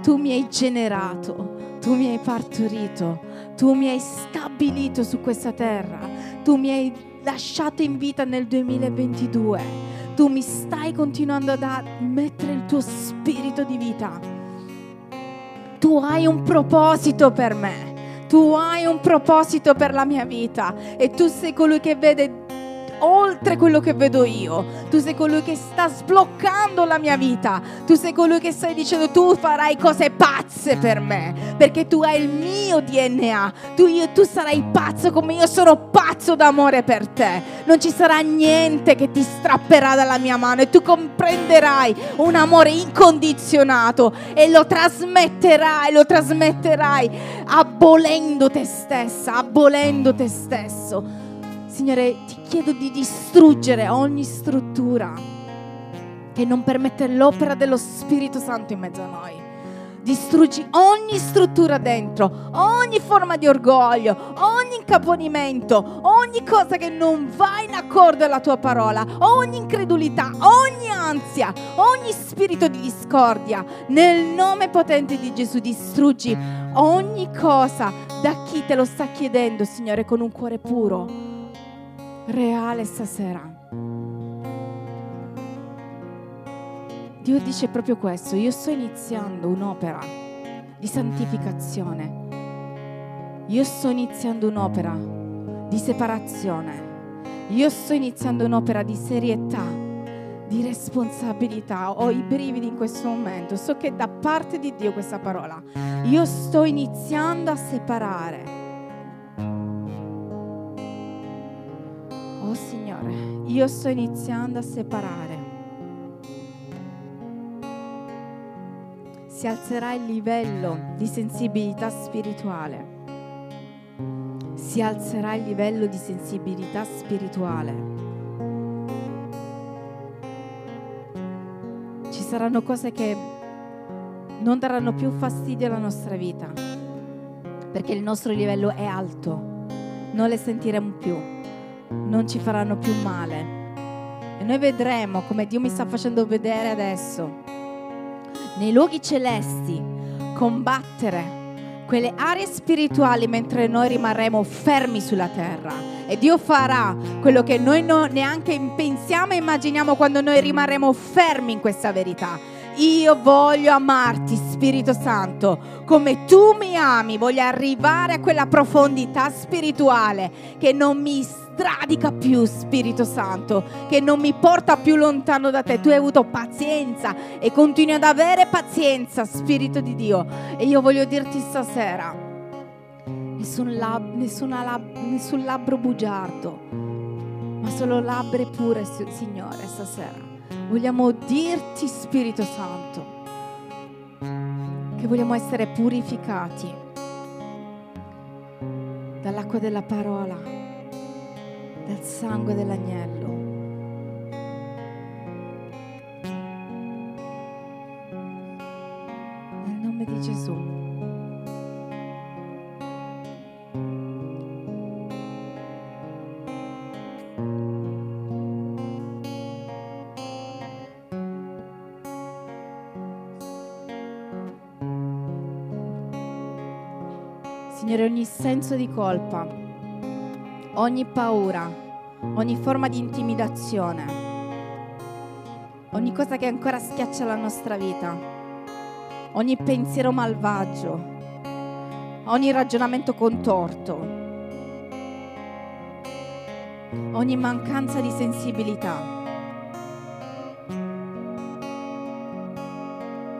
Tu mi hai generato, tu mi hai partorito, tu mi hai stabilito su questa terra, tu mi hai lasciato in vita nel 2022, tu mi stai continuando a mettere il tuo spirito di vita. Tu hai un proposito per me. Tu hai un proposito per la mia vita e tu sei colui che vede oltre quello che vedo io. Tu sei colui che sta sbloccando la mia vita. Tu sei colui che stai dicendo tu farai cose pazze per me, perché tu hai il mio DNA. Tu, io, tu sarai pazzo come io sono pazzo d'amore per te. Non ci sarà niente che ti strapperà dalla mia mano e tu comprenderai un amore incondizionato e lo trasmetterai, lo trasmetterai abolendo te stessa, abolendo te stesso. Signore, ti chiedo di distruggere ogni struttura che non permette l'opera dello Spirito Santo in mezzo a noi. Distruggi ogni struttura dentro, ogni forma di orgoglio, ogni incaponimento, ogni cosa che non va in accordo alla tua parola, ogni incredulità, ogni ansia, ogni spirito di discordia. Nel nome potente di Gesù distruggi ogni cosa da chi te lo sta chiedendo, Signore, con un cuore puro reale stasera. Dio dice proprio questo, io sto iniziando un'opera di santificazione, io sto iniziando un'opera di separazione, io sto iniziando un'opera di serietà, di responsabilità. Ho i brividi in questo momento, so che da parte di Dio questa parola, io sto iniziando a separare io sto iniziando a separare. Si alzerà il livello di sensibilità spirituale. Si alzerà il livello di sensibilità spirituale. Ci saranno cose che non daranno più fastidio alla nostra vita, perché il nostro livello è alto, non le sentiremo più non ci faranno più male. E noi vedremo come Dio mi sta facendo vedere adesso, nei luoghi celesti, combattere quelle aree spirituali mentre noi rimarremo fermi sulla terra. E Dio farà quello che noi neanche pensiamo e immaginiamo quando noi rimarremo fermi in questa verità. Io voglio amarti, Spirito Santo, come tu mi ami. Voglio arrivare a quella profondità spirituale che non mi stradica più, Spirito Santo, che non mi porta più lontano da te. Tu hai avuto pazienza e continui ad avere pazienza, Spirito di Dio. E io voglio dirti stasera, nessun, lab, lab, nessun labbro bugiardo, ma solo labbra pure, Signore, stasera. Vogliamo dirti, Spirito Santo, che vogliamo essere purificati dall'acqua della parola dal sangue dell'agnello. Ogni senso di colpa, ogni paura, ogni forma di intimidazione, ogni cosa che ancora schiaccia la nostra vita, ogni pensiero malvagio, ogni ragionamento contorto, ogni mancanza di sensibilità.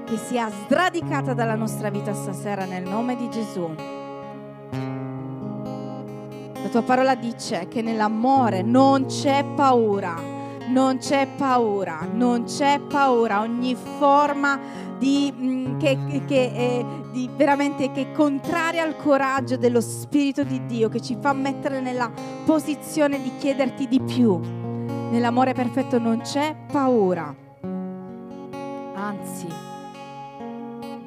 Che sia sradicata dalla nostra vita stasera nel nome di Gesù. Tua parola dice che nell'amore non c'è paura, non c'è paura, non c'è paura. Ogni forma di, mm, che, che, eh, di veramente che è contraria al coraggio dello Spirito di Dio, che ci fa mettere nella posizione di chiederti di più. Nell'amore perfetto non c'è paura. Anzi,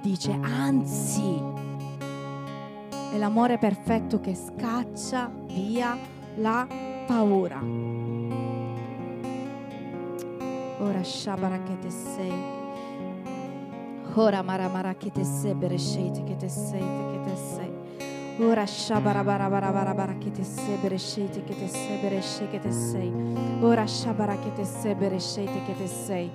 dice anzi, è l'amore perfetto che scaccia via la paura. Ora Shabara che te sei. Ora mara mara che te sei, beresceite che te sei, che te sei. Ora shabara bara bara bara bara che te sei, beresceite che te sei, beresce che te sei. Ora shabara che te sei, beresceite che te sei.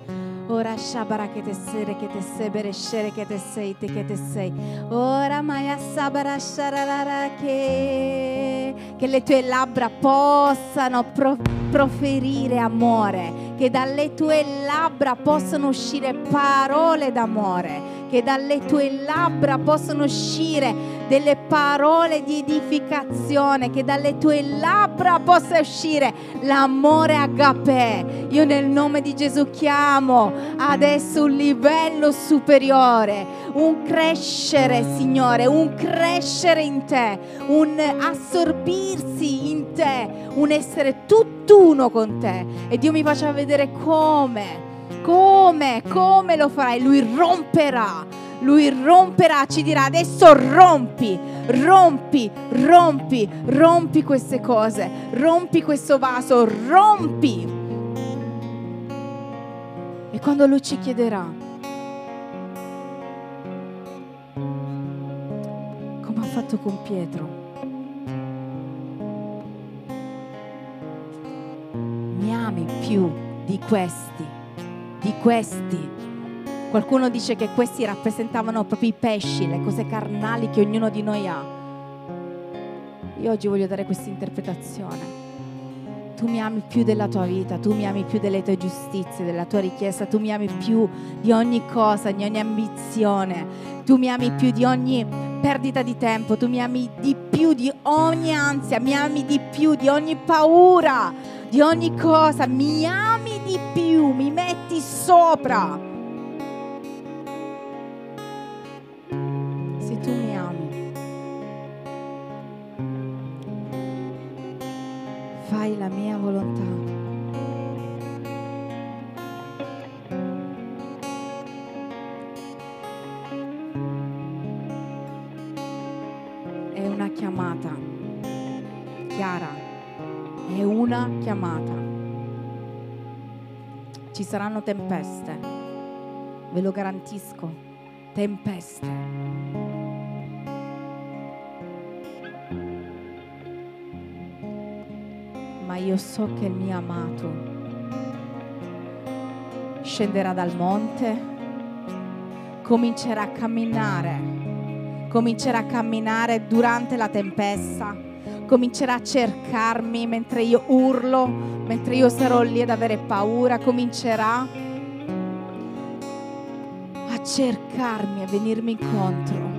Ora shabara che te sere che te sei, berescere che te sei, te che te sei. Ora maya sabara shararara che che le tue labbra possano pro- proferire amore che dalle tue labbra possano uscire parole d'amore, che dalle tue labbra possano uscire delle parole di edificazione, che dalle tue labbra possa uscire l'amore agape. Io nel nome di Gesù chiamo adesso un livello superiore, un crescere, Signore, un crescere in te, un assorbirsi in te, un essere tutt'uno con te. E Dio mi faccia vedere come come, come lo farai? Lui romperà, lui romperà, ci dirà adesso rompi, rompi, rompi, rompi queste cose, rompi questo vaso, rompi. E quando lui ci chiederà, come ha fatto con Pietro, mi ami più di questi di questi. Qualcuno dice che questi rappresentavano proprio i pesci, le cose carnali che ognuno di noi ha. Io oggi voglio dare questa interpretazione. Tu mi ami più della tua vita, tu mi ami più delle tue giustizie, della tua richiesta, tu mi ami più di ogni cosa, di ogni ambizione, tu mi ami più di ogni perdita di tempo, tu mi ami di più di ogni ansia, mi ami di più di ogni paura, di ogni cosa, mi ami di più, mi metti sopra. Fai la mia volontà. È una chiamata chiara è una chiamata. Ci saranno tempeste, ve lo garantisco, tempeste. Io so che il mio amato scenderà dal monte, comincerà a camminare, comincerà a camminare durante la tempesta comincerà a cercarmi mentre io urlo, mentre io sarò lì ad avere paura, comincerà a cercarmi, a venirmi incontro.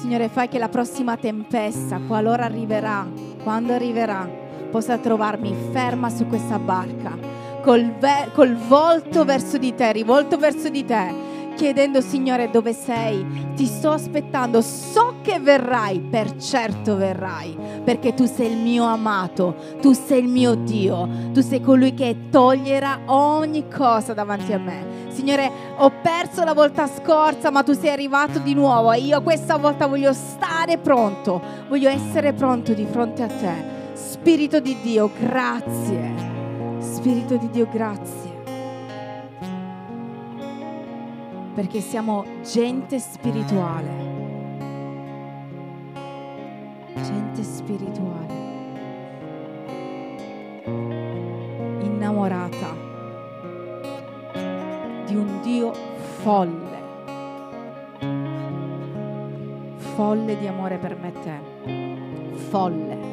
Signore, fai che la prossima tempesta, qualora arriverà, quando arriverà, possa trovarmi ferma su questa barca, col, ve- col volto verso di te, rivolto verso di te chiedendo Signore dove sei, ti sto aspettando, so che verrai, per certo verrai, perché tu sei il mio amato, tu sei il mio Dio, tu sei colui che toglierà ogni cosa davanti a me. Signore, ho perso la volta scorsa, ma tu sei arrivato di nuovo e io questa volta voglio stare pronto, voglio essere pronto di fronte a te. Spirito di Dio, grazie. Spirito di Dio, grazie. perché siamo gente spirituale. gente spirituale, innamorata di un Dio folle, folle di amore per me e te, folle.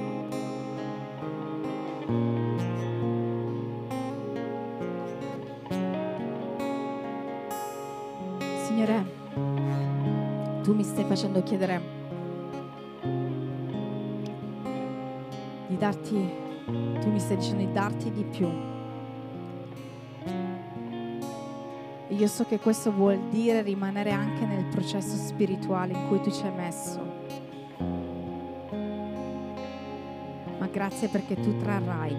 Signore, tu mi stai facendo chiedere di darti, tu mi stai dicendo di darti di più. E io so che questo vuol dire rimanere anche nel processo spirituale in cui tu ci hai messo. Grazie perché tu trarrai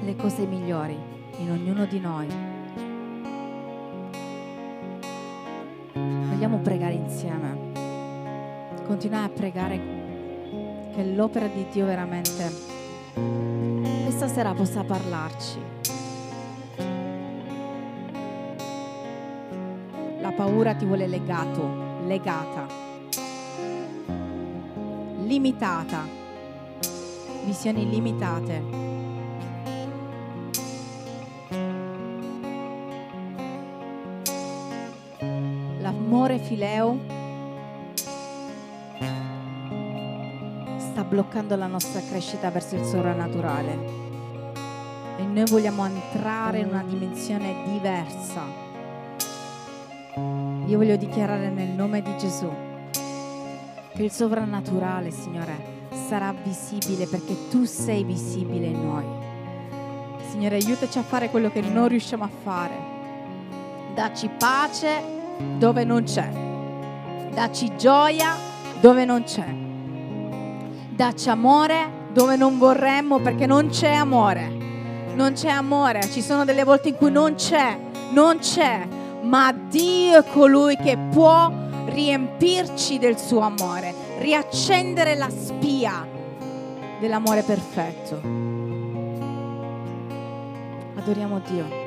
le cose migliori in ognuno di noi. Vogliamo pregare insieme. Continuare a pregare che l'opera di Dio veramente questa sera possa parlarci. La paura ti vuole legato, legata, limitata, visioni limitate. L'amore fileo sta bloccando la nostra crescita verso il sovrannaturale. E noi vogliamo entrare in una dimensione diversa. Io voglio dichiarare nel nome di Gesù che il sovrannaturale, Signore, sarà visibile perché tu sei visibile in noi. Signore, aiutaci a fare quello che non riusciamo a fare. Dacci pace dove non c'è. Dacci gioia dove non c'è. Dacci amore dove non vorremmo perché non c'è amore. Non c'è amore, ci sono delle volte in cui non c'è, non c'è, ma Dio è colui che può riempirci del suo amore, riaccendere la spia dell'amore perfetto. Adoriamo Dio.